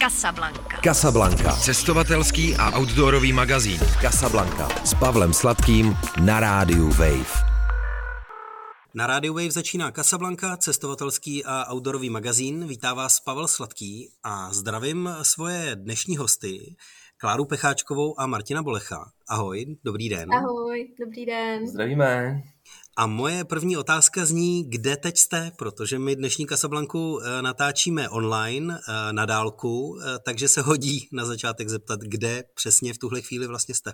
Casablanca. Casablanca. Cestovatelský a outdoorový magazín. Casablanca. S Pavlem Sladkým na rádiu Wave. Na rádiu Wave začíná Casablanca, cestovatelský a outdoorový magazín. Vítá vás Pavel Sladký a zdravím svoje dnešní hosty, Kláru Pecháčkovou a Martina Bolecha. Ahoj, dobrý den. Ahoj, dobrý den. Zdravíme. A moje první otázka zní, kde teď jste, protože my dnešní Casablanku eh, natáčíme online eh, na dálku, eh, takže se hodí na začátek zeptat, kde přesně v tuhle chvíli vlastně jste.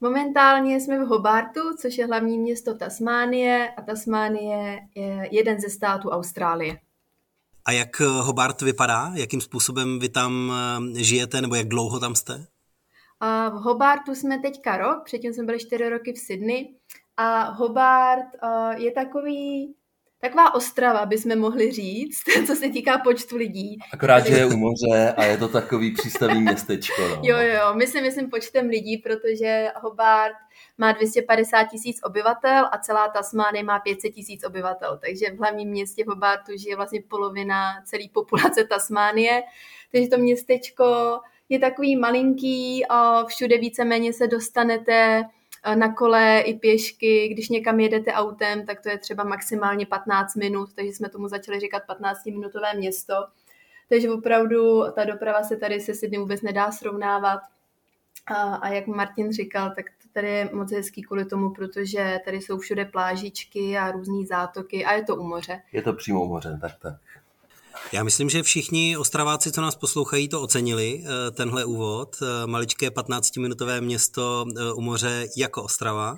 Momentálně jsme v Hobartu, což je hlavní město Tasmánie a Tasmánie je jeden ze států Austrálie. A jak Hobart vypadá? Jakým způsobem vy tam žijete nebo jak dlouho tam jste? A v Hobartu jsme teďka rok, předtím jsme byli čtyři roky v Sydney a Hobart uh, je takový, taková ostrava, bychom mohli říct, co se týká počtu lidí. Akorát, že je u moře a je to takový přístavní městečko. No. Jo, jo, my si myslím počtem lidí, protože Hobart má 250 tisíc obyvatel a celá Tasmánie má 500 tisíc obyvatel. Takže v hlavním městě Hobartu žije vlastně polovina celé populace Tasmánie. Takže to městečko je takový malinký, a všude víceméně se dostanete na kole i pěšky, když někam jedete autem, tak to je třeba maximálně 15 minut, takže jsme tomu začali říkat 15-minutové město. Takže opravdu ta doprava se tady se Sydney vůbec nedá srovnávat. A, a jak Martin říkal, tak to tady je moc hezký kvůli tomu, protože tady jsou všude plážičky a různé zátoky a je to u moře. Je to přímo u moře, tak tak. Já myslím, že všichni ostraváci, co nás poslouchají, to ocenili, eh, tenhle úvod. Eh, maličké 15-minutové město eh, u moře jako Ostrava,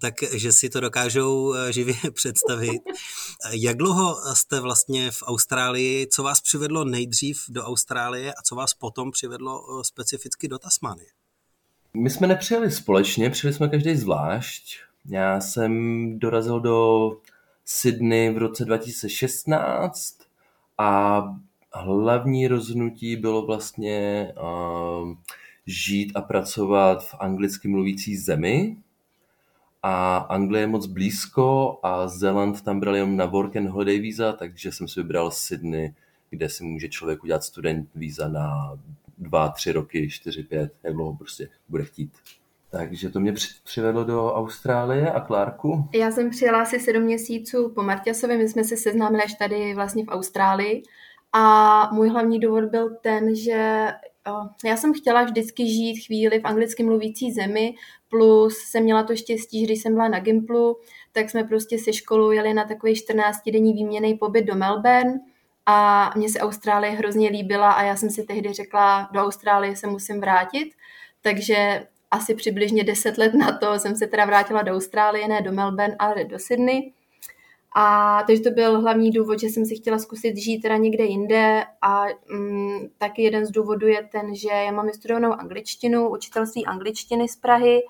takže si to dokážou živě představit. Jak dlouho jste vlastně v Austrálii? Co vás přivedlo nejdřív do Austrálie a co vás potom přivedlo specificky do Tasmánie? My jsme nepřijeli společně, přijeli jsme každý zvlášť. Já jsem dorazil do Sydney v roce 2016 a hlavní rozhodnutí bylo vlastně uh, žít a pracovat v anglicky mluvící zemi. A Anglie je moc blízko a Zeland tam bral jenom na work and holiday víza, takže jsem si vybral Sydney, kde si může člověk udělat student víza na dva, tři roky, čtyři, pět, jak dlouho prostě bude chtít. Takže to mě přivedlo do Austrálie a Klárku? Já jsem přijela asi sedm měsíců po Marťasovi, my jsme se seznámili až tady vlastně v Austrálii a můj hlavní důvod byl ten, že já jsem chtěla vždycky žít chvíli v anglicky mluvící zemi, plus jsem měla to štěstí, že když jsem byla na Gimplu, tak jsme prostě se školou jeli na takový 14-denní výměný pobyt do Melbourne a mně se Austrálie hrozně líbila a já jsem si tehdy řekla, do Austrálie se musím vrátit, takže asi přibližně 10 let na to jsem se teda vrátila do Austrálie, ne do Melbourne, ale do Sydney. A takže to byl hlavní důvod, že jsem si chtěla zkusit žít teda někde jinde a mm, taky jeden z důvodů je ten, že já mám vystudovanou angličtinu, učitelství angličtiny z Prahy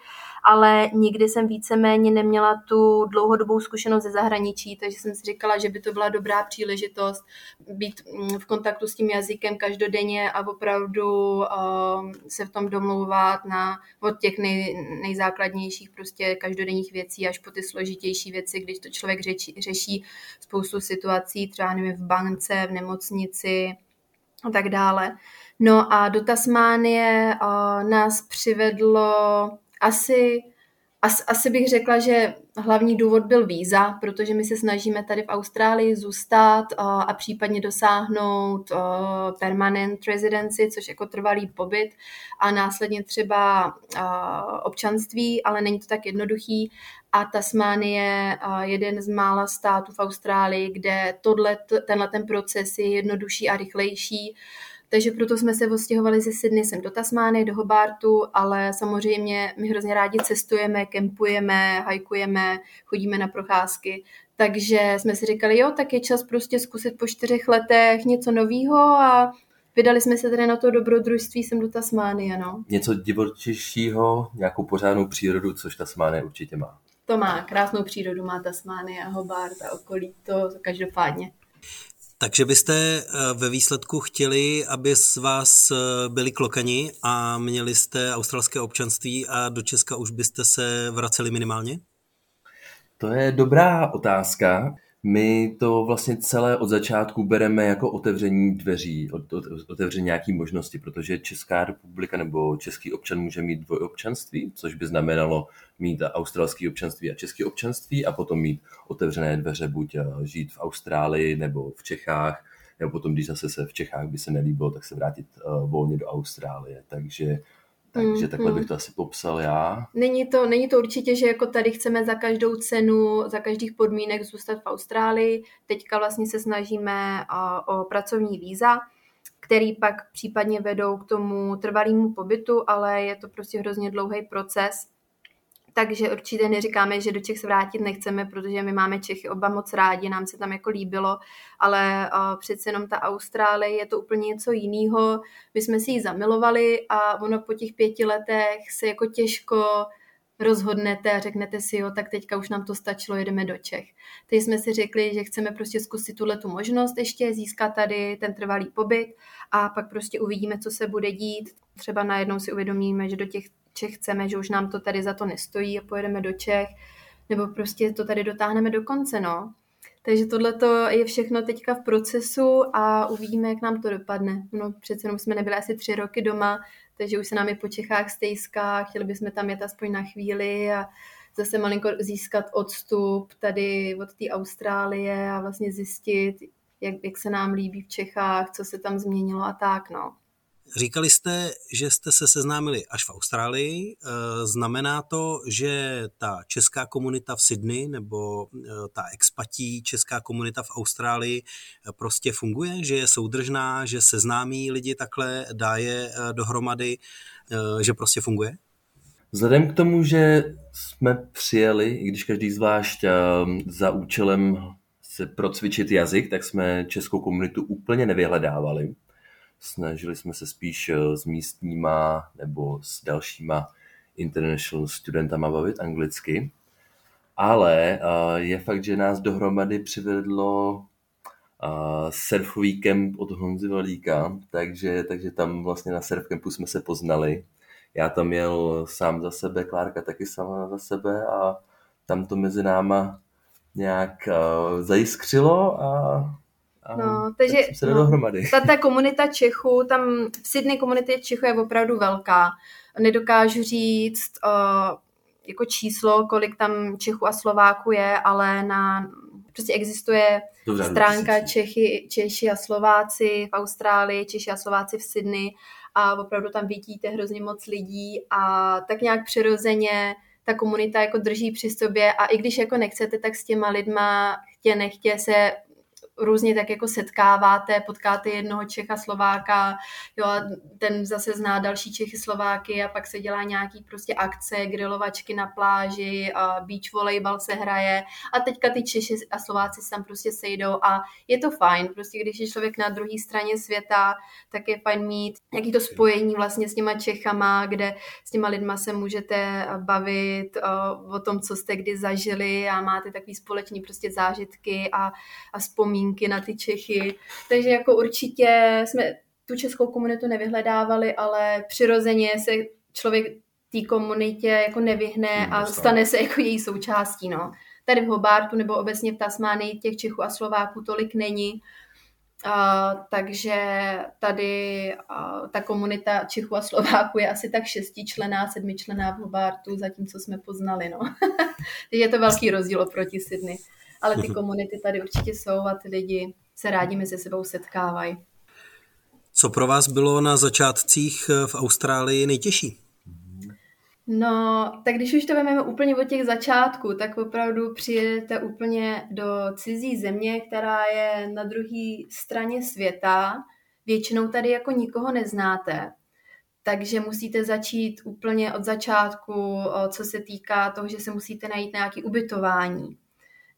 ale nikdy jsem víceméně neměla tu dlouhodobou zkušenost ze zahraničí, takže jsem si říkala, že by to byla dobrá příležitost být mm, v kontaktu s tím jazykem každodenně a opravdu um, se v tom domlouvat na od těch nej, nejzákladnějších prostě každodenních věcí až po ty složitější věci, když to člověk řeší, řeší spoustu situací, třeba nevím, v bance, v nemocnici a tak dále. No a do Tasmánie uh, nás přivedlo asi, asi, asi bych řekla, že hlavní důvod byl víza, protože my se snažíme tady v Austrálii zůstat a, a případně dosáhnout a, permanent residency, což jako trvalý pobyt a následně třeba a, občanství, ale není to tak jednoduchý. A Tasmánie je jeden z mála států v Austrálii, kde tohle, tenhle ten proces je jednodušší a rychlejší. Takže proto jsme se odstěhovali ze Sydney sem do Tasmány, do Hobartu, ale samozřejmě my hrozně rádi cestujeme, kempujeme, hajkujeme, chodíme na procházky. Takže jsme si říkali, jo, tak je čas prostě zkusit po čtyřech letech něco nového a vydali jsme se tady na to dobrodružství sem do Tasmánie, no. Něco divočejšího, nějakou pořádnou přírodu, což Tasmánie určitě má. To má, krásnou přírodu má Tasmánie a Hobart a okolí, to každopádně. Takže byste eh, ve výsledku chtěli, aby z vás eh, byli klokani a měli jste australské občanství a do Česka už byste se vraceli minimálně? To je dobrá otázka. My to vlastně celé od začátku bereme jako otevření dveří, otevření nějaké možnosti, protože Česká republika nebo český občan může mít dvojobčanství, což by znamenalo mít australské občanství a české občanství a potom mít otevřené dveře, buď eh, žít v Austrálii nebo v Čechách, nebo potom, když zase se v Čechách by se nelíbilo, tak se vrátit uh, volně do Austrálie. Takže takže mm, takhle bych to asi popsal já. Není to, není to určitě, že jako tady chceme za každou cenu, za každých podmínek zůstat v Austrálii. Teďka vlastně se snažíme o, o pracovní víza, který pak případně vedou k tomu trvalému pobytu, ale je to prostě hrozně dlouhý proces takže určitě neříkáme, že do Čech se vrátit nechceme, protože my máme Čechy oba moc rádi, nám se tam jako líbilo, ale uh, přece jenom ta Austrálie je to úplně něco jiného. My jsme si ji zamilovali a ono po těch pěti letech se jako těžko rozhodnete a řeknete si, jo, tak teďka už nám to stačilo, jedeme do Čech. Teď jsme si řekli, že chceme prostě zkusit tuhle tu možnost ještě získat tady ten trvalý pobyt a pak prostě uvidíme, co se bude dít. Třeba najednou si uvědomíme, že do těch Čech chceme, že už nám to tady za to nestojí a pojedeme do Čech, nebo prostě to tady dotáhneme do konce, no. Takže tohle je všechno teďka v procesu a uvidíme, jak nám to dopadne. No přece jenom jsme nebyli asi tři roky doma, takže už se nám je po Čechách stejská, chtěli bychom tam jet aspoň na chvíli a zase malinko získat odstup tady od té Austrálie a vlastně zjistit, jak, jak se nám líbí v Čechách, co se tam změnilo a tak, no. Říkali jste, že jste se seznámili až v Austrálii. Eh, znamená to, že ta česká komunita v Sydney nebo eh, ta expatí česká komunita v Austrálii eh, prostě funguje, že je soudržná, že seznámí lidi takhle, dá je dohromady, že prostě funguje? Vzhledem k tomu, že jsme přijeli, i když každý zvlášť za účelem se procvičit jazyk, tak jsme českou komunitu úplně nevyhledávali. Snažili jsme se spíš eh, s místníma nebo s dalšíma international studentama bavit anglicky. Ale eh, je fakt, že nás dohromady přivedlo eh, surfový kemp od Honzy Valíka, takže, takže tam vlastně na surfcampu jsme se poznali. Já tam jel sám za sebe, Klárka taky sama za sebe a tam to mezi náma nějak zajiskřilo a No, takže se no, dohromady. Ta, ta komunita Čechů, tam v Sydney komunita Čechů je opravdu velká. Nedokážu říct uh, jako číslo, kolik tam Čechů a Slováků je, ale na prostě existuje Dobře, stránka Čechy, Češi a Slováci v Austrálii, Češi a Slováci v Sydney a opravdu tam vidíte hrozně moc lidí a tak nějak přirozeně ta komunita jako drží při sobě a i když jako nechcete, tak s těma lidma chtě nechtě se různě tak jako setkáváte, potkáte jednoho Čecha, Slováka, jo, a ten zase zná další Čechy, Slováky a pak se dělá nějaký prostě akce, grilovačky na pláži, a beach volejbal se hraje. A teďka ty Češi a Slováci se tam prostě sejdou a je to fajn, prostě když je člověk na druhé straně světa, tak je fajn mít nějaký to spojení vlastně s těma Čechama, kde s těma lidma se můžete bavit o, o tom, co jste kdy zažili a máte takový společný prostě zážitky a, a vzpomínky vzpomínky na ty Čechy. Takže jako určitě jsme tu českou komunitu nevyhledávali, ale přirozeně se člověk té komunitě jako nevyhne a stane se jako její součástí. No. Tady v Hobartu nebo obecně v Tasmánii těch Čechů a Slováků tolik není, a, takže tady a, ta komunita Čechů a Slováků je asi tak šestičlená, sedmičlená v Hobartu, zatímco jsme poznali. No. takže je to velký rozdíl oproti Sydney ale ty komunity tady určitě jsou a ty lidi se rádi mezi sebou setkávají. Co pro vás bylo na začátcích v Austrálii nejtěžší? No, tak když už to vezmeme úplně od těch začátků, tak opravdu přijedete úplně do cizí země, která je na druhé straně světa. Většinou tady jako nikoho neznáte, takže musíte začít úplně od začátku, co se týká toho, že se musíte najít nějaké ubytování.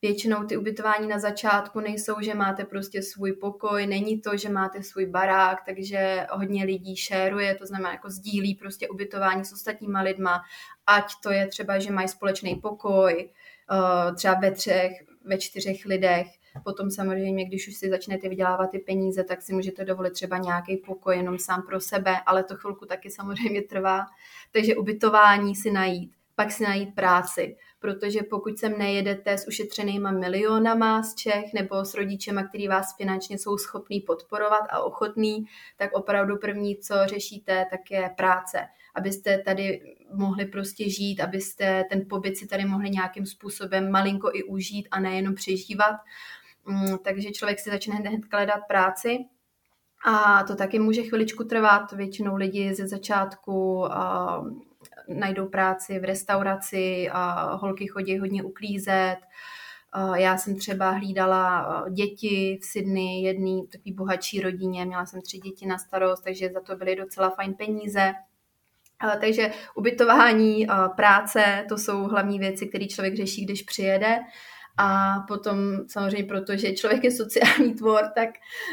Většinou ty ubytování na začátku nejsou, že máte prostě svůj pokoj, není to, že máte svůj barák, takže hodně lidí šéruje, to znamená jako sdílí prostě ubytování s ostatníma lidma, ať to je třeba, že mají společný pokoj, eh, třeba ve třech, ve čtyřech lidech, Potom samozřejmě, když už si začnete vydělávat ty peníze, tak si můžete dovolit třeba nějaký pokoj jenom sám pro sebe, ale to chvilku taky samozřejmě trvá. Takže ubytování si najít, pak si najít práci. Protože pokud sem nejedete s ušetřenýma milionama z Čech nebo s rodičema, který vás finančně jsou schopní podporovat a ochotný, tak opravdu první, co řešíte, tak je práce. Abyste tady mohli prostě žít, abyste ten pobyt si tady mohli nějakým způsobem malinko i užít a nejenom přežívat. Mm, takže člověk si začne hned hledat práci a to taky může chviličku trvat. Většinou lidi ze začátku najdou práci v restauraci, a holky chodí hodně uklízet. Já jsem třeba hlídala děti v Sydney, jedný takový bohatší rodině, měla jsem tři děti na starost, takže za to byly docela fajn peníze. Takže ubytování, práce, to jsou hlavní věci, které člověk řeší, když přijede. A potom samozřejmě, protože člověk je sociální tvor, tak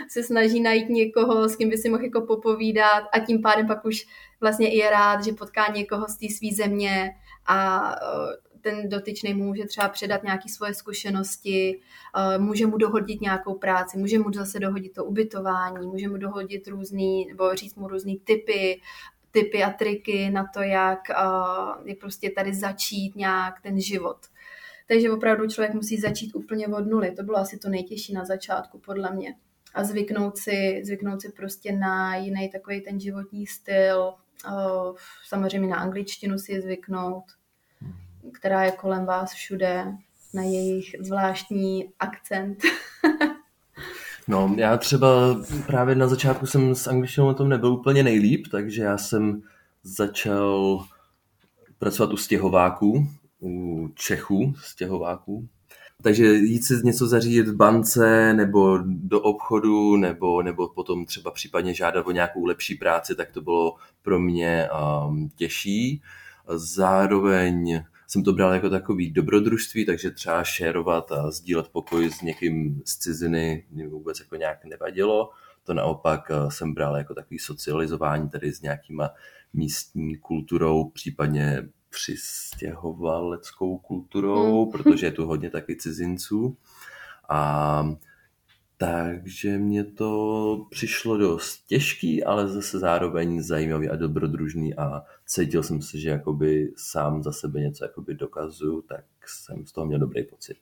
se snaží najít někoho, s kým by si mohl jako popovídat a tím pádem pak už vlastně i je rád, že potká někoho z té své země a ten dotyčný mu může třeba předat nějaké svoje zkušenosti, může mu dohodit nějakou práci, může mu zase dohodit to ubytování, může mu dohodit různý, nebo říct mu různý typy, typy a triky na to, jak, jak prostě tady začít nějak ten život. Takže opravdu člověk musí začít úplně od nuly. To bylo asi to nejtěžší na začátku, podle mě. A zvyknout si, zvyknout si prostě na jiný takový ten životní styl, samozřejmě na angličtinu si zvyknout, která je kolem vás všude, na jejich zvláštní akcent. no, já třeba právě na začátku jsem s angličtinou o tom nebyl úplně nejlíp, takže já jsem začal pracovat u stěhováků, u Čechů, stěhováků. Takže jít si něco zařídit v bance nebo do obchodu nebo, nebo potom třeba případně žádat o nějakou lepší práci, tak to bylo pro mě um, těžší. Zároveň jsem to bral jako takový dobrodružství, takže třeba šérovat a sdílet pokoj s někým z ciziny mě vůbec jako nějak nevadilo. To naopak uh, jsem bral jako takový socializování tady s nějakýma místní kulturou, případně přistěhovaleckou kulturou, mm. protože je tu hodně taky cizinců. A takže mě to přišlo dost těžký, ale zase zároveň zajímavý a dobrodružný a cítil jsem se, že jakoby sám za sebe něco jakoby dokazuju, tak jsem z toho měl dobrý pocit.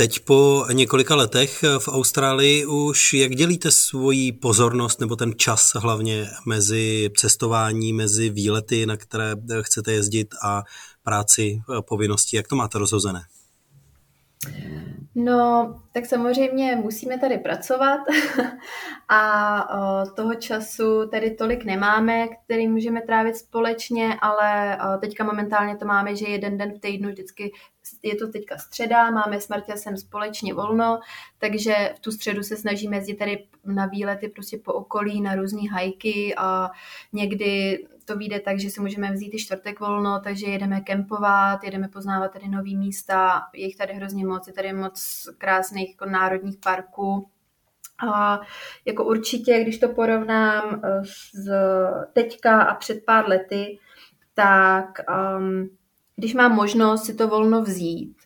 Teď po několika letech v Austrálii už jak dělíte svoji pozornost nebo ten čas hlavně mezi cestování, mezi výlety, na které chcete jezdit a práci, povinnosti, jak to máte rozhozené? No, tak samozřejmě musíme tady pracovat a toho času tady tolik nemáme, který můžeme trávit společně, ale teďka momentálně to máme, že jeden den v týdnu vždycky je to teďka středa, máme s Martěsem společně volno, takže v tu středu se snažíme jezdit tady na výlety prostě po okolí, na různé hajky a někdy to vyjde tak, že si můžeme vzít i čtvrtek volno, takže jedeme kempovat, jedeme poznávat tady nový místa, je jich tady hrozně moc, je tady moc krásných jako národních parků. A jako určitě, když to porovnám eh, s teďka a před pár lety, tak um, když mám možnost si to volno vzít,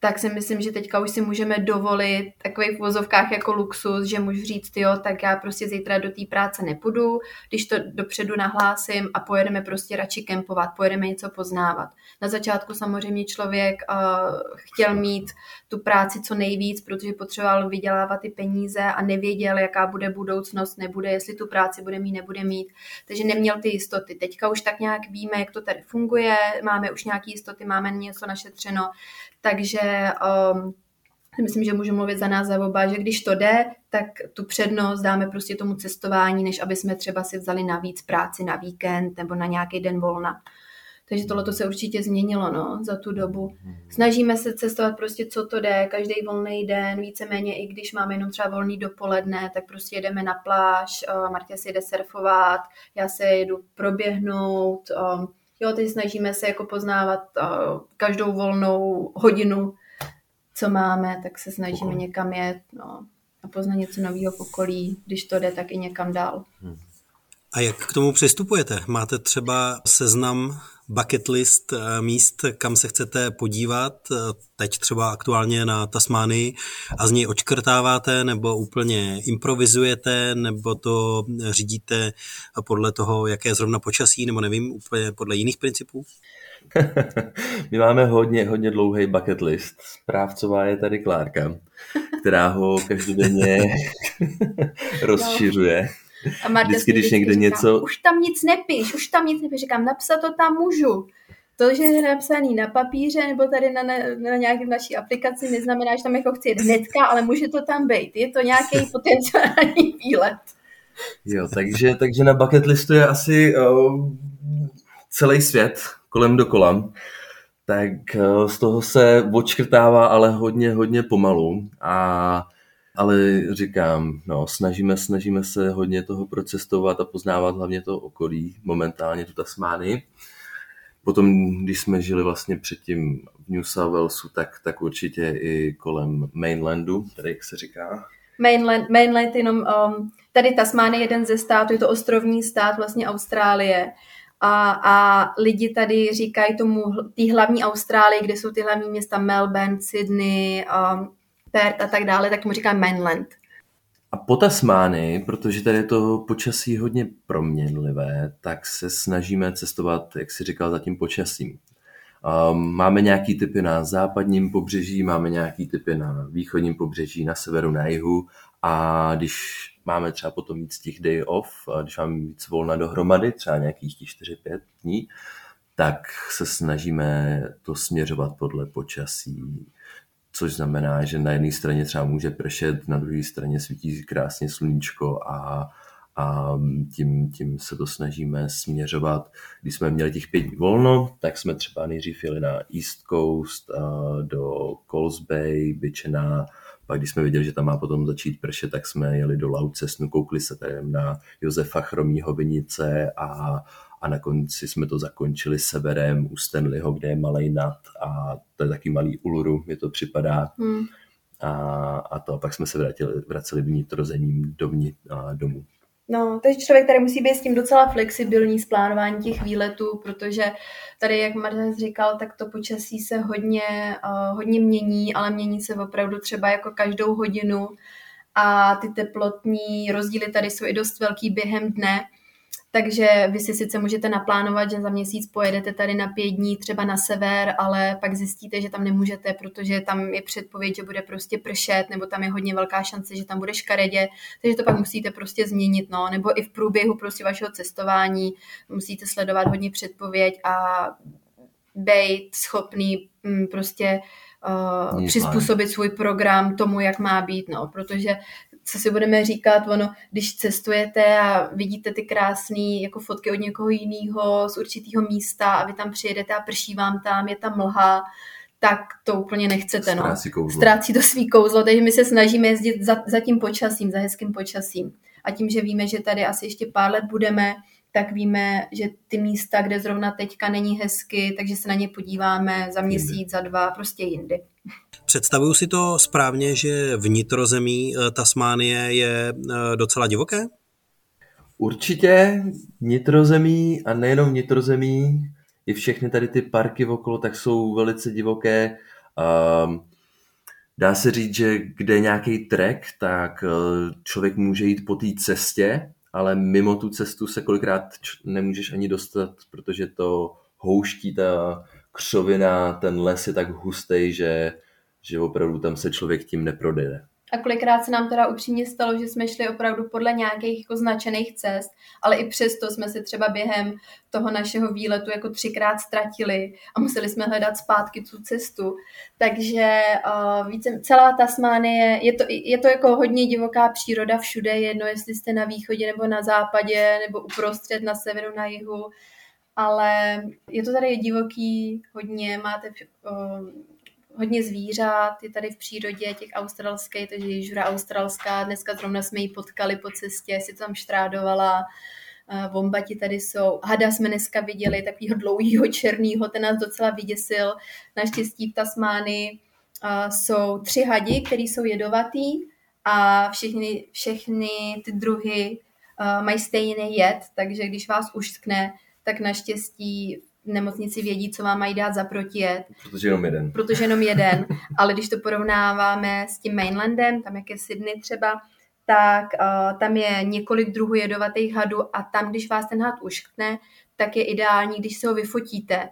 tak si myslím, že teďka už si můžeme dovolit takový v vozovkách jako luxus, že můžu říct, jo, tak já prostě zítra do té práce nepůjdu, když to dopředu nahlásím a pojedeme prostě radši kempovat, pojedeme něco poznávat. Na začátku samozřejmě člověk uh, chtěl mít tu práci co nejvíc, protože potřeboval vydělávat ty peníze a nevěděl, jaká bude budoucnost, nebude, jestli tu práci bude mít, nebude mít, takže neměl ty jistoty. Teďka už tak nějak víme, jak to tady funguje, máme už nějaké jistoty, máme něco našetřeno, takže um, myslím, že můžu mluvit za nás za oba, že když to jde, tak tu přednost dáme prostě tomu cestování, než aby jsme třeba si vzali navíc práci na víkend nebo na nějaký den volna. Takže tohle se určitě změnilo no, za tu dobu. Snažíme se cestovat prostě, co to jde, každý volný den, víceméně i když máme jenom třeba volný dopoledne, tak prostě jedeme na pláž, uh, Martě si jde surfovat, já se jedu proběhnout, um, Jo, teď snažíme se jako poznávat uh, každou volnou hodinu, co máme, tak se snažíme někam jet no, a poznat něco nového v okolí. Když to jde, tak i někam dál. Hmm. A jak k tomu přistupujete? Máte třeba seznam bucket list eh, míst, kam se chcete podívat, eh, teď třeba aktuálně na Tasmánii a z něj očkrtáváte nebo úplně improvizujete nebo to řídíte podle toho, jaké je zrovna počasí nebo nevím, úplně podle jiných principů? My máme hodně, hodně dlouhý bucket list. Správcová je tady Klárka, která ho každodenně rozšiřuje. A Marta vždycky, když někde říká, něco... Už tam nic nepíš, už tam nic nepíš. Říkám, napsat to tam můžu. To, že je napsaný na papíře nebo tady na, na, na nějaké naší aplikaci, neznamená, že tam jako chci hnedka, ale může to tam být. Je to nějaký potenciální výlet. Jo, takže, takže na bucket listu je asi uh, celý svět kolem dokola. Tak uh, z toho se odškrtává ale hodně, hodně pomalu. A ale říkám, no, snažíme, snažíme se hodně toho procestovat a poznávat hlavně to okolí, momentálně tu Tasmány. Potom, když jsme žili vlastně předtím v New South Walesu, tak, tak určitě i kolem mainlandu, tady jak se říká. Mainland, mainland jenom, um, tady Tasmány je jeden ze států, je to ostrovní stát vlastně Austrálie. A, a lidi tady říkají tomu té hlavní Austrálii, kde jsou ty hlavní města Melbourne, Sydney, um, Perth a tak dále, tak mu říká mainland. A po Tasmány, protože tady je to počasí hodně proměnlivé, tak se snažíme cestovat, jak si říkal, za tím počasím. Um, máme nějaký typy na západním pobřeží, máme nějaký typy na východním pobřeží, na severu, na jihu a když máme třeba potom víc těch day off, když máme víc volna dohromady, třeba nějakých 4-5 dní, tak se snažíme to směřovat podle počasí což znamená, že na jedné straně třeba může pršet, na druhé straně svítí krásně sluníčko a, a tím, tím se to snažíme směřovat. Když jsme měli těch pět dní volno, tak jsme třeba nejdřív jeli na East Coast do Coles Bay, Byčena, pak když jsme viděli, že tam má potom začít pršet, tak jsme jeli do Laucesnu, koukli se tady na Josefa Chromího vinice a, a na konci jsme to zakončili severem u Stanleyho, kde je malý nad a to je taky malý Uluru, mi to připadá. Hmm. A, a to a pak jsme se vrátili, vraceli vnitrozemím dovnitř a domů. No, takže člověk tady musí být s tím docela flexibilní s plánováním těch výletů, protože tady, jak Martin říkal, tak to počasí se hodně, uh, hodně mění, ale mění se opravdu třeba jako každou hodinu a ty teplotní rozdíly tady jsou i dost velký během dne. Takže vy si sice můžete naplánovat, že za měsíc pojedete tady na pět dní třeba na sever, ale pak zjistíte, že tam nemůžete, protože tam je předpověď, že bude prostě pršet, nebo tam je hodně velká šance, že tam bude škaredě, takže to pak musíte prostě změnit, no, nebo i v průběhu prostě vašeho cestování musíte sledovat hodně předpověď a být schopný mm, prostě uh, přizpůsobit svůj program tomu, jak má být, no, protože co si budeme říkat, ono, když cestujete a vidíte ty krásné jako fotky od někoho jiného z určitého místa a vy tam přijedete a prší vám tam, je tam mlha, tak to úplně nechcete. No. Ztrácí, kouzlo. Ztrácí to svý kouzlo, takže my se snažíme jezdit za, za tím počasím, za hezkým počasím. A tím, že víme, že tady asi ještě pár let budeme, tak víme, že ty místa, kde zrovna teďka není hezky, takže se na ně podíváme za měsíc, za dva, prostě jindy. Představuju si to správně, že vnitrozemí eh, Tasmánie je eh, docela divoké? Určitě vnitrozemí a nejenom vnitrozemí, i všechny tady ty parky okolo, tak jsou velice divoké. Um, dá se říct, že kde je nějaký trek, tak eh, člověk může jít po té cestě, ale mimo tu cestu se kolikrát nemůžeš ani dostat, protože to houští ta křovina, ten les je tak hustý, že že opravdu tam se člověk tím neprodejde. A kolikrát se nám teda upřímně stalo, že jsme šli opravdu podle nějakých jako značených cest, ale i přesto jsme se třeba během toho našeho výletu jako třikrát ztratili a museli jsme hledat zpátky tu cestu. Takže uh, více, celá Tasmánie, je to, je to jako hodně divoká příroda všude, jedno jestli jste na východě nebo na západě, nebo uprostřed na severu, na jihu, ale je to tady divoký hodně, máte uh, hodně zvířat, je tady v přírodě těch australských, takže žura australská, dneska zrovna jsme ji potkali po cestě, si tam štrádovala, vombati tady jsou, hada jsme dneska viděli, takovýho dlouhýho černýho, ten nás docela vyděsil, naštěstí v Tasmánii jsou tři hadi, které jsou jedovatý a všechny, všechny ty druhy uh, mají stejný jed, takže když vás uštkne, tak naštěstí nemocnici vědí, co vám mají dát za protijed. Protože jenom jeden. Protože jenom jeden. Ale když to porovnáváme s tím mainlandem, tam jak je Sydney třeba, tak uh, tam je několik druhů jedovatých hadů a tam, když vás ten had uškne, tak je ideální, když se ho vyfotíte.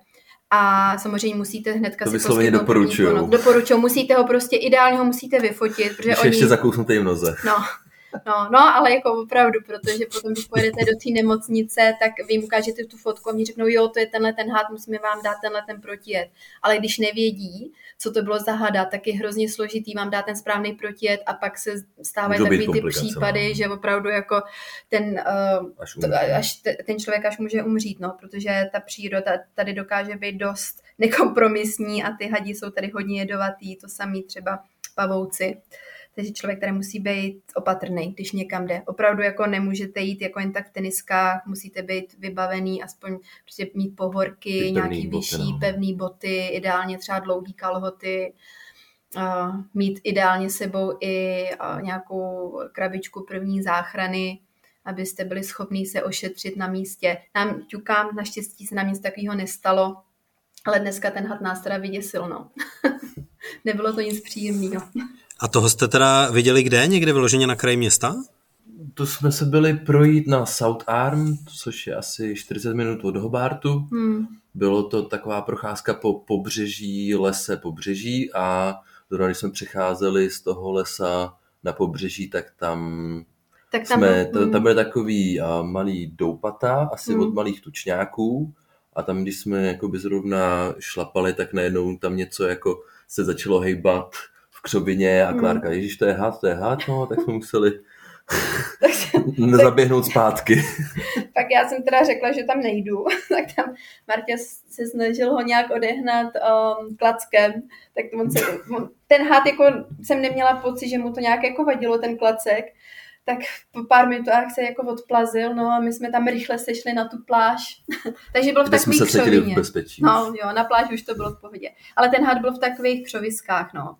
A samozřejmě musíte hnedka to si vysloveně doporučuju. Doporučuju, musíte ho prostě ideálně ho musíte vyfotit, protože Když oni... ještě zakousnutý v noze. No, No, no, ale jako opravdu, protože potom, když pojedete do té nemocnice, tak vy jim ukážete tu fotku a oni řeknou, jo, to je tenhle ten had, musíme vám dát tenhle ten protijet. Ale když nevědí, co to bylo za hada, tak je hrozně složitý vám dát ten správný protijet a pak se stávají takový ty případy, no. že opravdu jako ten, uh, až, to, až te, ten člověk až může umřít, no, protože ta příroda tady dokáže být dost nekompromisní a ty hadí jsou tady hodně jedovatý, to samý třeba pavouci. Takže člověk tady musí být opatrný, když někam jde. Opravdu jako nemůžete jít jako jen tak v teniskách, musíte být vybavený, aspoň prostě mít pohorky, nějaký boty, vyšší, no. pevný boty, ideálně třeba dlouhý kalhoty, uh, mít ideálně sebou i uh, nějakou krabičku první záchrany, abyste byli schopní se ošetřit na místě. Nám ťukám, naštěstí se nám nic takového nestalo, ale dneska ten had nás teda vyděsil, no. Nebylo to nic příjemného. A toho jste teda viděli kde? Někde vyloženě na kraji města? To jsme se byli projít na South Arm, což je asi 40 minut od Hobartu. Hmm. Bylo to taková procházka po pobřeží, lese pobřeží a zrovna když jsme přecházeli z toho lesa na pobřeží, tak tam tak tam, jsme, byl, tam byly takový a, malý doupata, asi hmm. od malých tučňáků a tam, když jsme jakoby zrovna šlapali, tak najednou tam něco jako se začalo hejbat křobině a hmm. Klárka, mm. ježíš, to je had, to je had, no, tak jsme museli zaběhnout zpátky. tak já jsem teda řekla, že tam nejdu, tak tam Martě se snažil ho nějak odehnat um, klackem, tak on se, on, ten had jako jsem neměla pocit, že mu to nějak jako vadilo, ten klacek, tak po pár minutách se jako odplazil, no a my jsme tam rychle sešli na tu pláž. Takže bylo v takových jsme se křovině. v bezpečí. No jo, na pláži už to bylo v pohodě. Ale ten had byl v takových křoviskách, no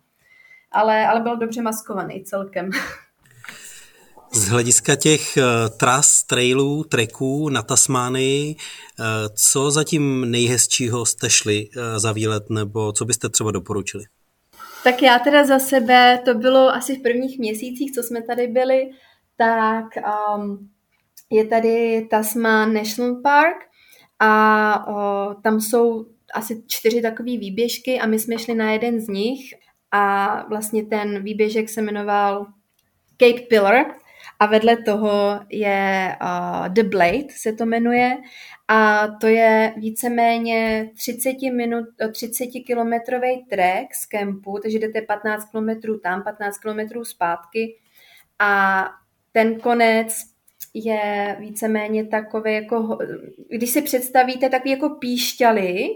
ale, ale byl dobře maskovaný celkem. Z hlediska těch uh, tras, trailů, treků na Tasmánii, uh, co zatím nejhezčího jste šli uh, za výlet, nebo co byste třeba doporučili? Tak já teda za sebe, to bylo asi v prvních měsících, co jsme tady byli, tak um, je tady Tasman National Park a uh, tam jsou asi čtyři takové výběžky a my jsme šli na jeden z nich a vlastně ten výběžek se jmenoval Cape Pillar a vedle toho je uh, The Blade, se to jmenuje. A to je víceméně 30 minut, 30 kilometrový trek z kempu, takže jdete 15 kilometrů tam, 15 kilometrů zpátky. A ten konec je víceméně takový jako, když si představíte takový jako píšťaly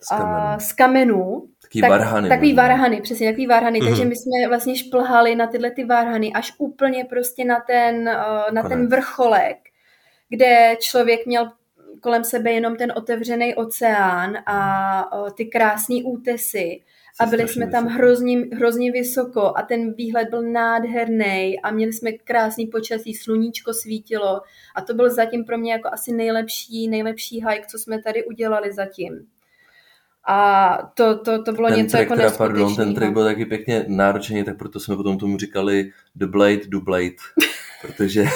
z kamenů, z kamenů Takový tak, varhany. Takový varhany, přesně, takový varhany. Mm-hmm. Takže my jsme vlastně šplhali na tyhle ty varhany až úplně prostě na ten, uh, na ten vrcholek, kde člověk měl kolem sebe jenom ten otevřený oceán a uh, ty krásné útesy. A byli jsme tam hrozně, hrozně vysoko a ten výhled byl nádherný a měli jsme krásný počasí, sluníčko svítilo a to byl zatím pro mě jako asi nejlepší, nejlepší hike, co jsme tady udělali zatím. A to, to, to bylo ten něco track, jako teda, pardon, ten track byl taky pěkně náročný, tak proto jsme potom tomu říkali The Blade, The Blade, protože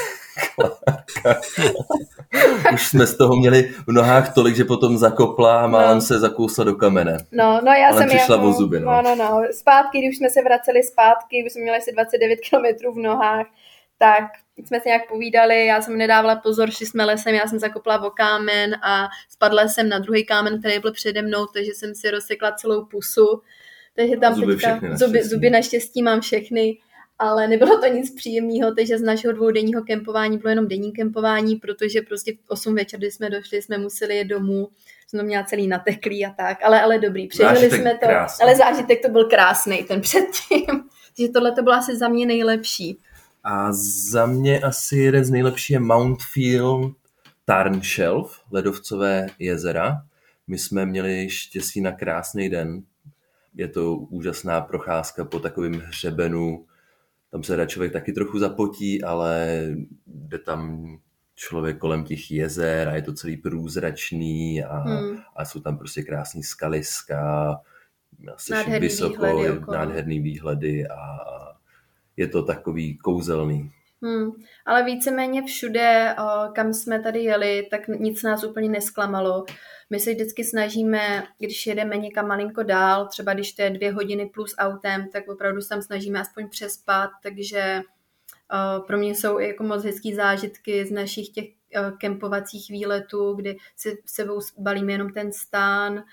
už jsme z toho měli v nohách tolik, že potom zakopla a málem no. se zakousla do kamene. No, no já Ale jsem přišla jako, o zuby, no. no. no, no. Zpátky, když jsme se vraceli zpátky, už jsme měli asi 29 km v nohách, tak jsme si nějak povídali, já jsem nedávala pozor, šli jsme lesem, já jsem zakopla o kámen a spadla jsem na druhý kámen, který byl přede mnou, takže jsem si rozsekla celou pusu. Takže tam zuby teďka, všechny zuby, zuby naštěstí mám všechny, ale nebylo to nic příjemného, takže z našeho dvoudenního kempování bylo jenom denní kempování, protože prostě v 8 večer, kdy jsme došli, jsme museli jet domů, jsem to měla celý nateklý a tak, ale, ale dobrý, přežili zážitek jsme to, krásný. ale zážitek to byl krásný, ten předtím, takže tohle to bylo asi za mě nejlepší. A za mě asi jeden z nejlepších je Mountfield Tarn Shelf, ledovcové jezera. My jsme měli štěstí na krásný den. Je to úžasná procházka po takovém hřebenu. tam se člověk taky trochu zapotí, ale jde tam člověk kolem těch jezer a je to celý průzračný a, hmm. a jsou tam prostě krásný skaliska, nádherný vysoko, výhledy nádherný výhledy a je to takový kouzelný. Hmm, ale víceméně všude, kam jsme tady jeli, tak nic nás úplně nesklamalo. My se vždycky snažíme, když jedeme někam malinko dál, třeba když to je dvě hodiny plus autem, tak opravdu se tam snažíme aspoň přespat, takže pro mě jsou i jako moc hezký zážitky z našich těch kempovacích výletů, kdy si sebou balíme jenom ten stán,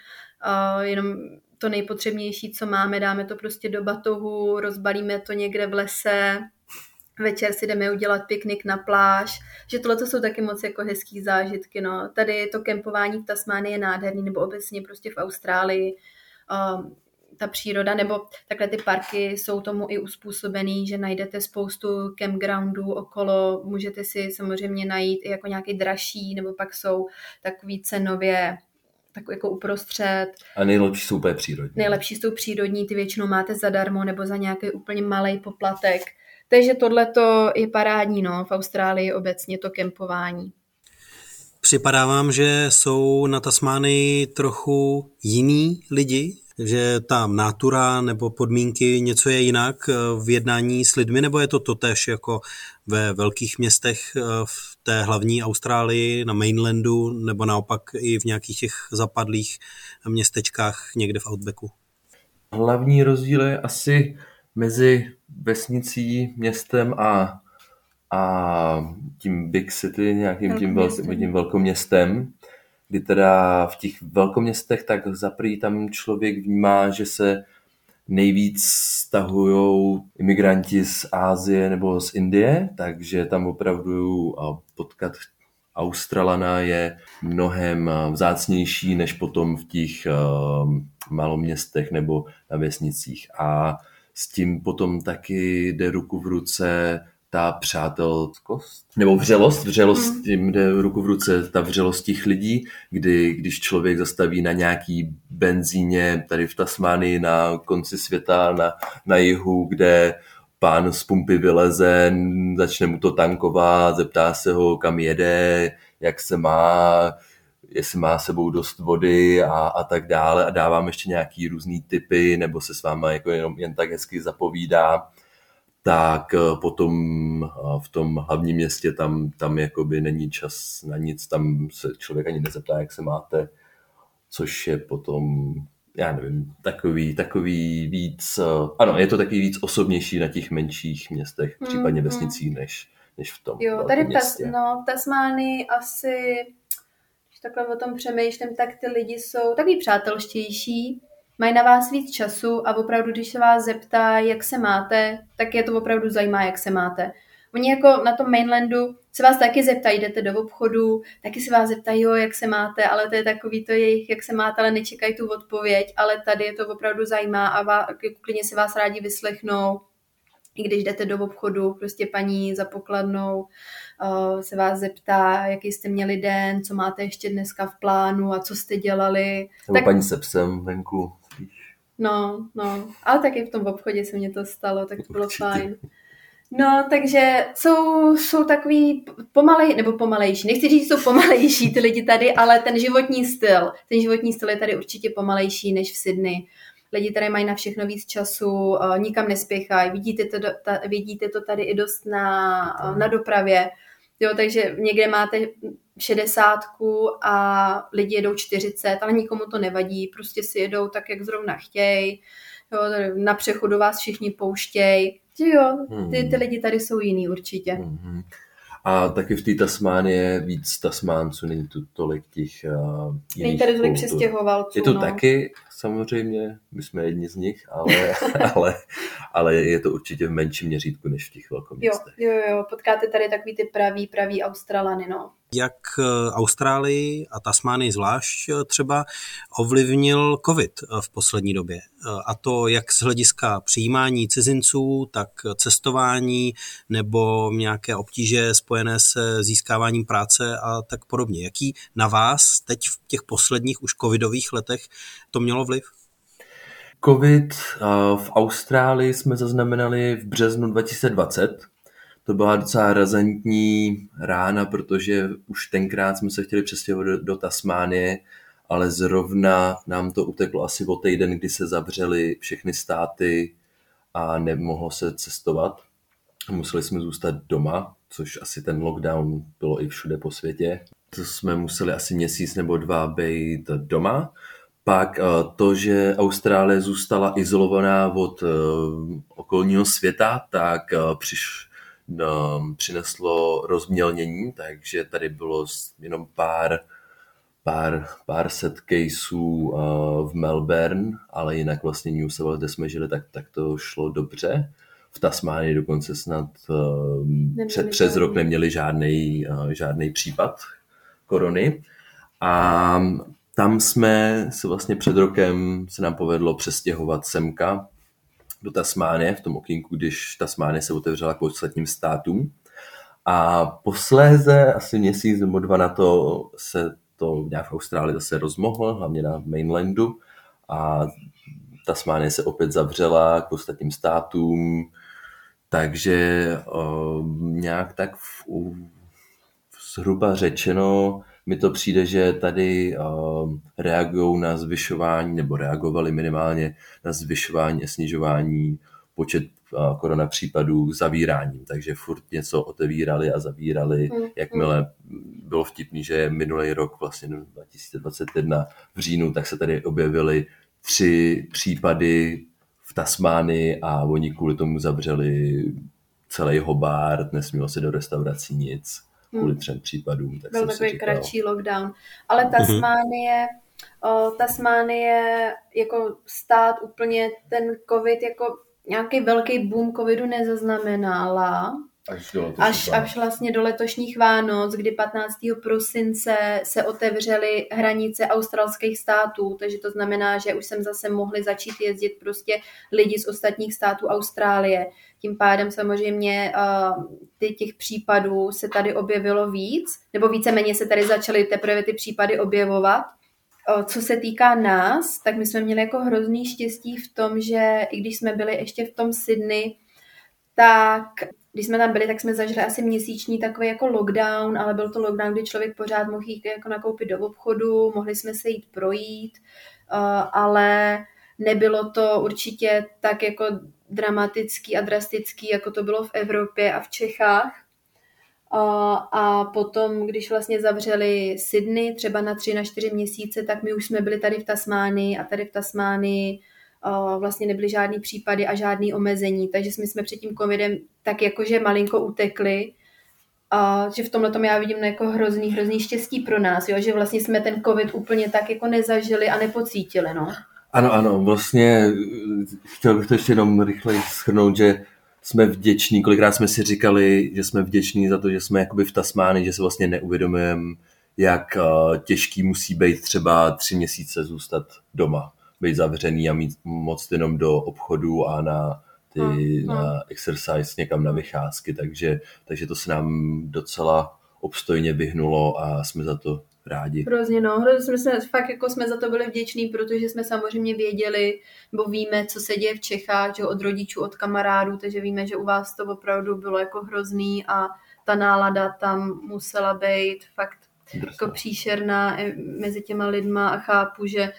jenom to nejpotřebnější, co máme, dáme to prostě do batohu, rozbalíme to někde v lese, večer si jdeme udělat piknik na pláž, že tohle to jsou taky moc jako hezký zážitky, no. Tady to kempování v Tasmánii je nádherný, nebo obecně prostě v Austrálii, um, ta příroda, nebo takhle ty parky jsou tomu i uspůsobený, že najdete spoustu campgroundů okolo, můžete si samozřejmě najít i jako nějaký dražší, nebo pak jsou takový cenově tak jako uprostřed. A nejlepší jsou úplně přírodní. Nejlepší jsou přírodní, ty většinou máte zadarmo nebo za nějaký úplně malý poplatek. Takže tohle je parádní no, v Austrálii obecně to kempování. Připadá vám, že jsou na Tasmánii trochu jiní lidi, že ta natura nebo podmínky něco je jinak eh, v jednání s lidmi, nebo je to totéž jako ve velkých městech eh, v té hlavní Austrálii, na mainlandu, nebo naopak i v nějakých těch zapadlých městečkách někde v Outbacku? Hlavní rozdíl je asi mezi vesnicí, městem a, a tím big city, nějakým tím, velkým, tím velkoměstem, kdy teda v těch velkoměstech tak zaprý tam člověk vnímá, že se nejvíc stahují imigranti z Ázie nebo z Indie, takže tam opravdu potkat Australana je mnohem vzácnější než potom v těch maloměstech nebo na vesnicích. A s tím potom taky jde ruku v ruce ta přátelskost, nebo vřelost, vřelost mm. tím jde ruku v ruce ta vřelost těch lidí, kdy když člověk zastaví na nějaký benzíně tady v Tasmánii na konci světa, na, na jihu, kde pán z pumpy vyleze, začne mu to tankovat, zeptá se ho, kam jede, jak se má, jestli má sebou dost vody a, a tak dále. A dávám ještě nějaký různý typy nebo se s váma jako jenom jen tak hezky zapovídá, tak eh, potom eh, v tom hlavním městě tam, tam jakoby není čas na nic, tam se člověk ani nezeptá, jak se máte, což je potom já nevím, takový, takový víc, eh, ano, je to takový víc osobnější na těch menších městech, případně mm-hmm. vesnicích, než, než v tom Jo, tady v Tas, no, Tasmánii asi takhle o tom přemýšlím, tak ty lidi jsou takový přátelštější, mají na vás víc času a opravdu, když se vás zeptá, jak se máte, tak je to opravdu zajímá, jak se máte. Oni jako na tom mainlandu se vás taky zeptají, jdete do obchodu, taky se vás zeptají, jo, jak se máte, ale to je takový to jejich, jak se máte, ale nečekají tu odpověď, ale tady je to opravdu zajímá a vá, klidně si vás rádi vyslechnou, i když jdete do obchodu, prostě paní za pokladnou uh, se vás zeptá, jaký jste měli den, co máte ještě dneska v plánu a co jste dělali. Nebo tak... paní se psem venku. No, no, ale taky v tom obchodě se mě to stalo, tak to bylo Určitě. fajn. No, takže jsou, jsou takový pomalej, nebo pomalejší. Nechci říct, že jsou pomalejší ty lidi tady, ale ten životní styl, ten životní styl je tady určitě pomalejší než v Sydney lidi tady mají na všechno víc času, nikam nespěchají, vidíte to, ta, vidíte to tady i dost na, na dopravě, jo, takže někde máte šedesátku a lidi jedou 40, ale nikomu to nevadí, prostě si jedou tak, jak zrovna chtějí, jo, na přechodu vás všichni pouštějí, jo, ty, ty hmm. lidi tady jsou jiný určitě. Hmm. A taky v té Tasmánii je víc Tasmánců, není tu tolik těch uh, Není tady tolik přestěhovalců. Je to no. taky, samozřejmě, my jsme jedni z nich, ale, ale, ale je to určitě v menším měřítku než v těch velkoměstech. Jo, jo, jo, potkáte tady takový ty praví, praví Australany, no jak eh, Austrálii a Tasmánii zvlášť eh, třeba ovlivnil COVID eh, v poslední době. A to jak z hlediska přijímání cizinců, tak cestování nebo nějaké obtíže spojené se získáváním práce a tak podobně. Jaký na vás teď v těch posledních už covidových letech to mělo vliv? COVID v Austrálii jsme zaznamenali v březnu 2020. To byla docela razantní rána, protože už tenkrát jsme se chtěli přestěhovat do, do Tasmánie, ale zrovna nám to uteklo asi o týden, kdy se zavřely všechny státy a nemohlo se cestovat. Museli jsme zůstat doma, což asi ten lockdown bylo i všude po světě. To jsme museli asi měsíc nebo dva být doma. Pak eh, to, že Austrálie zůstala izolovaná od eh, okolního světa, tak eh, přiš, přineslo rozmělnění, takže tady bylo jenom pár, pár, pár set caseů v Melbourne, ale jinak vlastně New South Wales, kde jsme žili, tak, tak to šlo dobře. V Tasmánii dokonce snad před, přes rok neměli žádný, žádný případ korony. A tam jsme se vlastně před rokem se nám povedlo přestěhovat semka do Tasmánie, v tom okýnku, když Tasmánie se otevřela k ostatním státům. A posléze, asi měsíc nebo dva na to, se to nějak v Austrálii zase rozmohlo, hlavně na mainlandu. A Tasmánie se opět zavřela k ostatním státům, takže uh, nějak tak v, zhruba řečeno mi to přijde, že tady uh, reagují na zvyšování, nebo reagovali minimálně na zvyšování a snižování počet korona případů zavíráním. Takže furt něco otevírali a zavírali, mm. jakmile bylo vtipný, že minulý rok, vlastně 2021 v říjnu, tak se tady objevily tři případy v Tasmánii a oni kvůli tomu zavřeli celý Hobart, nesmělo se do restaurací nic kvůli hmm. třem případům. Tak Byl takový říkal... kratší lockdown. Ale. Tasmánie, mm-hmm. Tasmánie jako stát úplně ten covid jako nějaký velký boom covidu nezaznamenala. Až, do až, až vlastně do letošních Vánoc, kdy 15. prosince se otevřely hranice australských států, takže to znamená, že už jsem zase mohli začít jezdit prostě lidi z ostatních států Austrálie. Tím pádem samozřejmě uh, ty těch případů se tady objevilo víc, nebo víceméně se tady začaly teprve ty případy objevovat. Uh, co se týká nás, tak my jsme měli jako hrozný štěstí v tom, že i když jsme byli ještě v tom Sydney, tak když jsme tam byli, tak jsme zažili asi měsíční takový jako lockdown, ale byl to lockdown, kdy člověk pořád mohl jít jako nakoupit do obchodu, mohli jsme se jít projít, uh, ale nebylo to určitě tak jako dramatický a drastický, jako to bylo v Evropě a v Čechách. A, a potom, když vlastně zavřeli Sydney třeba na tři, na čtyři měsíce, tak my už jsme byli tady v Tasmánii a tady v Tasmánii vlastně nebyly žádný případy a žádný omezení, takže jsme před tím covidem tak jakože malinko utekli, a že v tomhle tom já vidím jako hrozný, hrozný štěstí pro nás, jo? že vlastně jsme ten covid úplně tak jako nezažili a nepocítili, no. Ano, ano, vlastně chtěl bych to ještě jenom rychleji schrnout, že jsme vděční, kolikrát jsme si říkali, že jsme vděční za to, že jsme jakoby v Tasmáni, že se vlastně neuvědomujeme, jak těžký musí být třeba tři měsíce zůstat doma být zavřený a mít moc jenom do obchodu a na ty hmm. na exercise někam na vycházky, takže, takže to se nám docela obstojně vyhnulo a jsme za to rádi. Hrozně no, hrozně jsme, fakt jako jsme za to byli vděční, protože jsme samozřejmě věděli, nebo víme, co se děje v Čechách, že od rodičů, od kamarádů, takže víme, že u vás to opravdu bylo jako hrozný a ta nálada tam musela být fakt Drsná. jako příšerná mezi těma lidma a chápu, že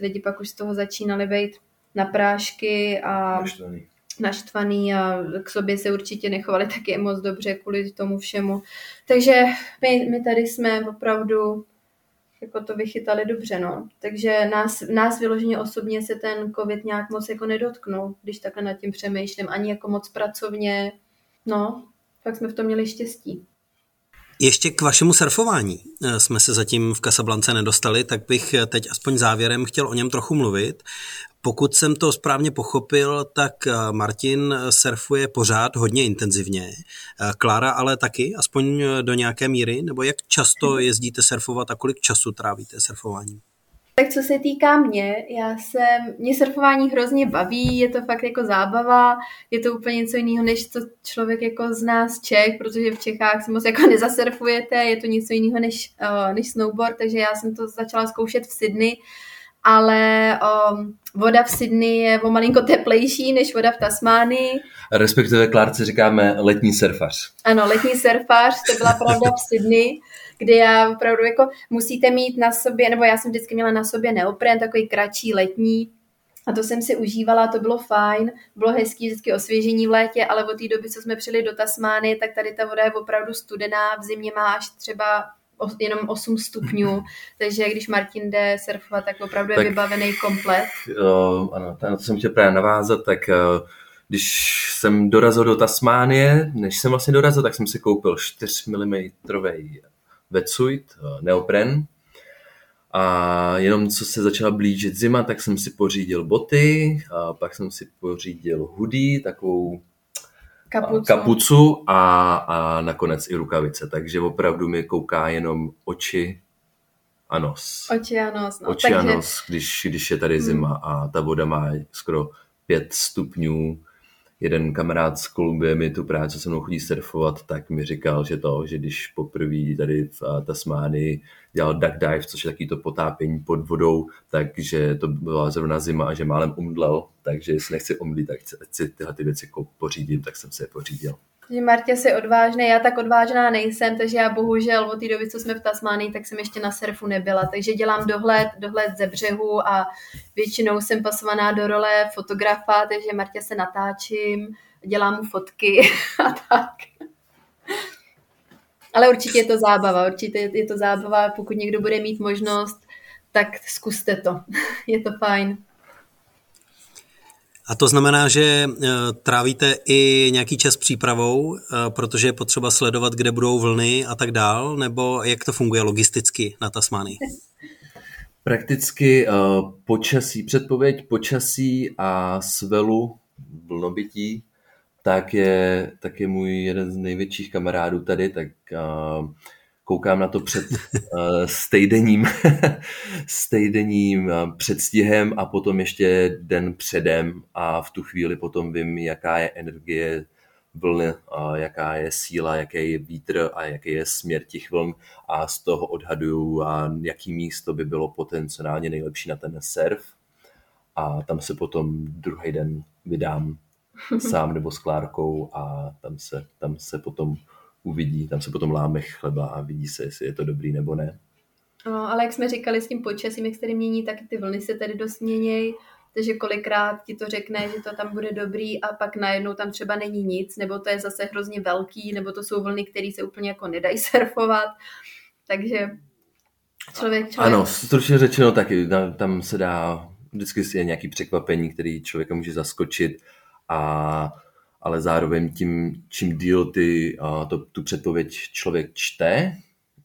lidi pak už z toho začínali být na prášky a naštvaný. Naštvaný a k sobě se určitě nechovali taky moc dobře kvůli tomu všemu. Takže my, my tady jsme opravdu jako to vychytali dobře, no. Takže nás, nás vyloženě osobně se ten covid nějak moc jako nedotknul, když takhle nad tím přemýšlím, ani jako moc pracovně, no, fakt jsme v tom měli štěstí. Ještě k vašemu surfování eh, jsme se zatím v Casablance nedostali, tak bych eh, teď aspoň závěrem chtěl o něm trochu mluvit. Pokud jsem to správně pochopil, tak eh, Martin surfuje pořád hodně intenzivně. Klára ale taky, aspoň do nějaké míry? Nebo jak často jezdíte surfovat a kolik času trávíte surfováním? Tak co se týká mě, já jsem, mě surfování hrozně baví, je to fakt jako zábava, je to úplně něco jiného, než co člověk jako z nás Čech, protože v Čechách se moc jako nezasurfujete, je to něco jiného než, uh, než snowboard, takže já jsem to začala zkoušet v Sydney ale o, voda v Sydney je o malinko teplejší než voda v Tasmánii. Respektive Klárce říkáme letní surfař. Ano, letní surfař, to byla pravda v Sydney, kde já opravdu jako musíte mít na sobě, nebo já jsem vždycky měla na sobě neopren, takový kratší letní, a to jsem si užívala, to bylo fajn, bylo hezký vždycky osvěžení v létě, ale od té doby, co jsme přijeli do Tasmány, tak tady ta voda je opravdu studená, v zimě má až třeba jenom 8 stupňů, takže když Martin jde surfovat, tak opravdu tak, je vybavený komplet. Uh, ano, na to jsem chtěl právě navázat, tak uh, když jsem dorazil do Tasmánie, než jsem vlastně dorazil, tak jsem si koupil 4 mm wetsuit, uh, neopren, a jenom co se začala blížit zima, tak jsem si pořídil boty, a pak jsem si pořídil hoodie, takovou kapucu, kapucu a, a nakonec i rukavice. Takže opravdu mi kouká jenom oči a nos. Oči a nos, no. Oči Takže... a nos, když, když je tady hmm. zima a ta voda má skoro pět stupňů jeden kamarád z Kolumbie mi tu práci se mnou chodí surfovat, tak mi říkal, že to, že když poprvé tady v eh, Tasmánii dělal duck dive, což je taky to potápění pod vodou, takže to byla zrovna zima a že málem umdlel, takže jestli nechci umdlit, tak si tyhle ty věci pořídím, tak jsem se je pořídil že Martě si odvážný, já tak odvážná nejsem, takže já bohužel od té doby, co jsme v Tasmánii, tak jsem ještě na surfu nebyla, takže dělám dohled, dohled ze břehu a většinou jsem pasovaná do role fotografa, takže Martě se natáčím, dělám mu fotky a tak. Ale určitě je to zábava, určitě je to zábava, pokud někdo bude mít možnost, tak zkuste to, je to fajn. A to znamená, že eh, trávíte i nějaký čas přípravou, eh, protože je potřeba sledovat, kde budou vlny a tak dál, nebo jak to funguje logisticky na Tasmánii? Prakticky uh, počasí, předpověď počasí a svelu vlnobytí, tak je, tak je můj jeden z největších kamarádů tady, tak koukám na to před uh, stejdením, stejdením uh, předstihem a potom ještě den předem a v tu chvíli potom vím, jaká je energie vlny, uh, jaká je síla, jaký je vítr a jaký je směr těch vln a z toho odhaduju, a jaký místo by bylo potenciálně nejlepší na ten surf. A tam se potom druhý den vydám sám nebo s Klárkou a tam se, tam se potom uvidí, tam se potom láme chleba a vidí se, jestli je to dobrý nebo ne. No, ale jak jsme říkali s tím počasím, jak se tady mění, tak ty vlny se tady dost měnějí, takže kolikrát ti to řekne, že to tam bude dobrý a pak najednou tam třeba není nic, nebo to je zase hrozně velký, nebo to jsou vlny, které se úplně jako nedají surfovat, takže člověk, člověk... Ano, stručně řečeno taky, tam se dá, vždycky je nějaký překvapení, který člověka může zaskočit a ale zároveň tím, čím díl ty, uh, to, tu předpověď člověk čte,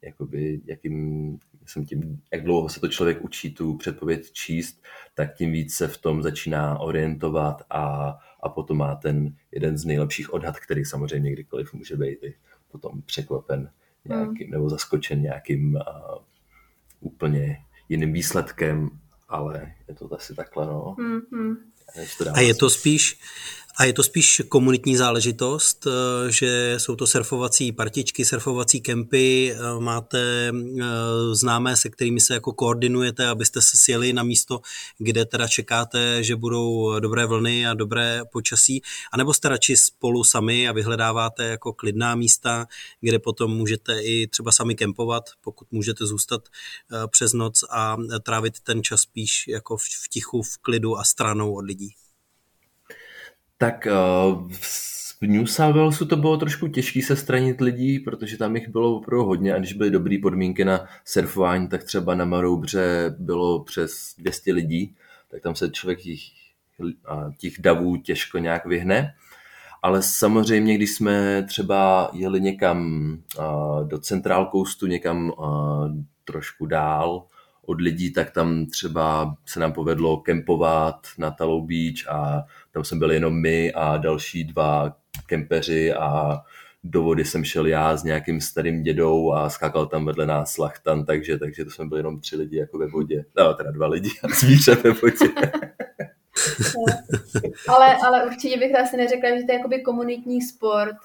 jakoby, jakým, jsem tím, jak dlouho se to člověk učí tu předpověď číst, tak tím víc se v tom začíná orientovat a, a potom má ten jeden z nejlepších odhad, který samozřejmě kdykoliv může být potom překvapen nějakým, mm. nebo zaskočen nějakým uh, úplně jiným výsledkem, ale je to asi takhle, no. Mm-hmm. A je to spíš, a je to spíš komunitní záležitost, eh, že jsou to surfovací partičky, surfovací kempy, eh, máte eh, známé, se kterými se jako koordinujete, abyste se sjeli na místo, kde teda čekáte, že budou dobré vlny a dobré počasí, anebo jste radši spolu sami a vyhledáváte jako klidná místa, kde potom můžete i třeba sami kempovat, pokud můžete zůstat přes noc a trávit ten čas spíš jako v tichu, v klidu a stranou od lidí. Tak uh, v New South Walesu to bylo trošku těžké se stranit lidí, protože tam jich bylo opravdu hodně a když byly dobré podmínky na surfování, tak třeba na Maroubře bylo přes 200 lidí, tak tam se člověk těch, těch davů těžko nějak vyhne. Ale samozřejmě, když jsme třeba jeli někam do Central Coastu, někam trošku dál, od lidí, tak tam třeba se nám povedlo kempovat na Talou Beach a tam jsme byli jenom my a další dva kempeři a do vody jsem šel já s nějakým starým dědou a skákal tam vedle nás lachtan, takže, takže to jsme byli jenom tři lidi jako ve vodě. No, teda dva lidi a zvíře ve vodě. ale, ale určitě bych asi neřekla, že to je jakoby komunitní sport,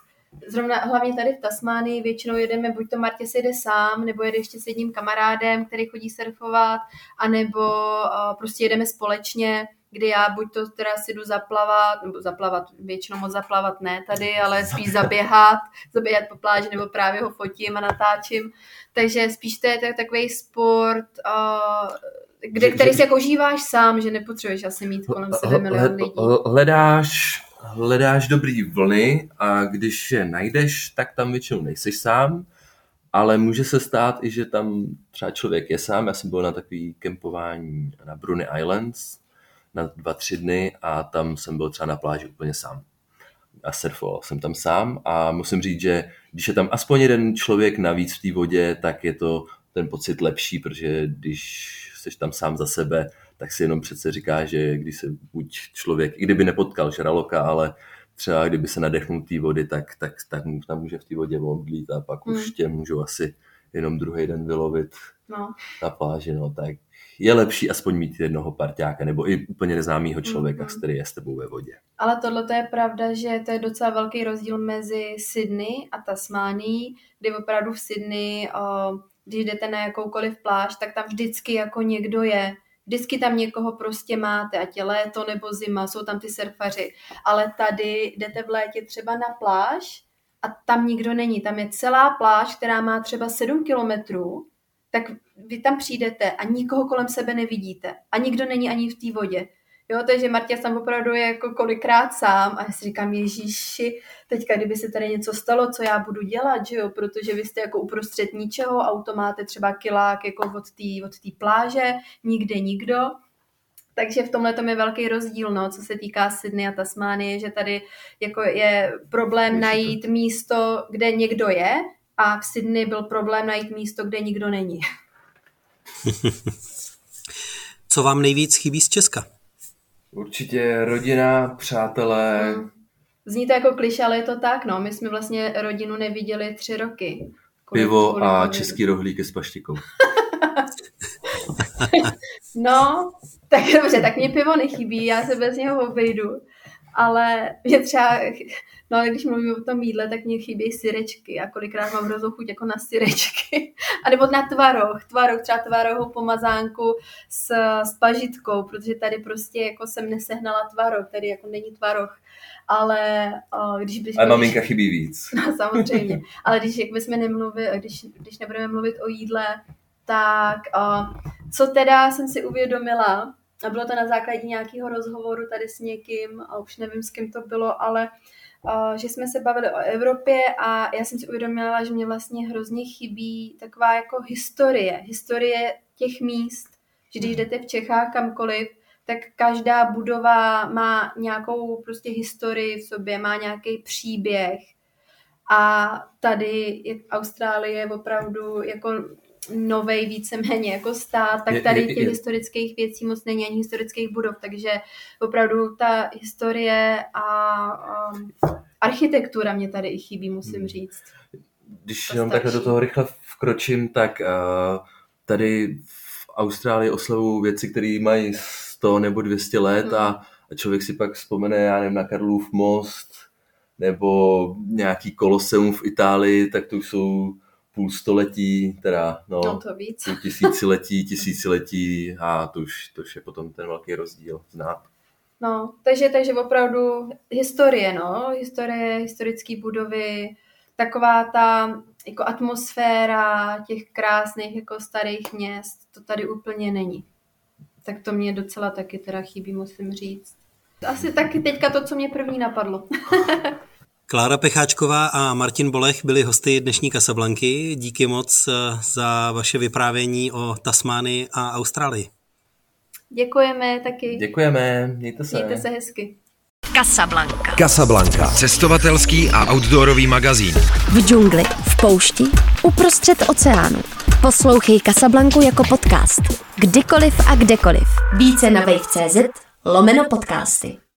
zrovna hlavně tady v Tasmánii většinou jedeme, buď to Martě si jde sám, nebo jede ještě s jedním kamarádem, který chodí surfovat, anebo uh, prostě jedeme společně, kdy já buď to teda si jdu zaplavat, nebo zaplavat, většinou moc zaplavat ne tady, ale spíš zaběhat, zaběhat po pláži, nebo právě ho fotím a natáčím. Takže spíš to je tak, takový sport, uh, kde, který si jako užíváš sám, že nepotřebuješ asi mít kolem sebe milion lidí. Hledáš hledáš dobrý vlny a když je najdeš, tak tam většinou nejseš sám, ale může se stát i, že tam třeba člověk je sám. Já jsem byl na takový kempování na Brunei Islands na dva, tři dny a tam jsem byl třeba na pláži úplně sám. A surfoval jsem tam sám a musím říct, že když je tam aspoň jeden člověk navíc v té vodě, tak je to ten pocit lepší, protože když jsi tam sám za sebe, tak si jenom přece říká, že když se buď člověk, i kdyby nepotkal žraloka, ale třeba kdyby se nadechnul té vody, tak, tak, tak tam může v té vodě omdlít a pak hmm. už tě můžou asi jenom druhý den vylovit no. na pláži, no, tak je lepší aspoň mít jednoho parťáka nebo i úplně neznámého člověka, mm-hmm. který je s tebou ve vodě. Ale tohle je pravda, že to je docela velký rozdíl mezi Sydney a Tasmánií, kdy opravdu v Sydney, když jdete na jakoukoliv pláž, tak tam vždycky jako někdo je, Vždycky tam někoho prostě máte, ať je léto nebo zima, jsou tam ty surfaři. Ale tady jdete v létě třeba na pláž a tam nikdo není. Tam je celá pláž, která má třeba 7 kilometrů, tak vy tam přijdete a nikoho kolem sebe nevidíte. A nikdo není ani v té vodě. Jo, takže Martě tam opravdu je jako kolikrát sám a já si říkám, Ježíši, teďka kdyby se tady něco stalo, co já budu dělat, že jo, protože vy jste jako uprostřed ničeho, auto máte třeba kilák jako od té od tý pláže, nikde nikdo, takže v tomhle je velký rozdíl, no, co se týká Sydney a Tasmánie, že tady jako je problém najít místo, kde někdo je a v Sydney byl problém najít místo, kde nikdo není. co vám nejvíc chybí z Česka? Určitě rodina, přátelé. Hmm. Zní to jako kliše, ale je to tak, no. My jsme vlastně rodinu neviděli tři roky. Kvůli, Pivo kvůli a český rohlíky s paštikou. no, tak dobře, tak mě pivo nechybí, já se bez něho obejdu. Ale mě třeba No ale když mluvím o tom jídle, tak mě chybí syrečky a kolikrát mám hroznou chuť jako na syrečky. a nebo na tvaroh, tvaroh, třeba tvarohu pomazánku s, s pažitkou, protože tady prostě jako jsem nesehnala tvaroh, tady jako není tvaroh. Ale když bych... Ale maminka chybí víc. No samozřejmě. Ale když jak bychom nemluvili, když, když nebudeme mluvit o jídle, tak co teda jsem si uvědomila, a bylo to na základě nějakého rozhovoru tady s někým, a už nevím, s kým to bylo, ale že jsme se bavili o Evropě a já jsem si uvědomila, že mě vlastně hrozně chybí taková jako historie, historie těch míst, že když jdete v Čechách kamkoliv, tak každá budova má nějakou prostě historii v sobě, má nějaký příběh. A tady je Austrálie opravdu jako novej víceméně jako stát, tak tady těch historických věcí moc není ani historických budov, takže opravdu ta historie a um, architektura mě tady i chybí, musím hmm. říct. Když jenom takhle do toho rychle vkročím, tak uh, tady v Austrálii oslavují věci, které mají 100 nebo 200 let hmm. a, a člověk si pak vzpomene, já nevím, na Karlův most nebo nějaký koloseum v Itálii, tak to už jsou půl století, teda no, no to víc. půl tisíciletí, tisíciletí a to už, to už je potom ten velký rozdíl znát. No, takže, takže opravdu historie, no, historie, historické budovy, taková ta jako atmosféra těch krásných jako starých měst, to tady úplně není. Tak to mě docela taky teda chybí, musím říct. Asi taky teďka to, co mě první napadlo. Klára Pecháčková a Martin Bolech byli hosty dnešní Kasablanky. Díky moc eh, za vaše vyprávění o Tasmánii a Austrálii. Děkujeme taky. Děkujeme, mějte se. Mějte se hezky. Casablanca. Casablanca. Cestovatelský a outdoorový magazín. V džungli, v poušti, uprostřed oceánu. Poslouchej Casablanku jako podcast. Kdykoliv a kdekoliv. Více na wave.cz lomeno podcasty.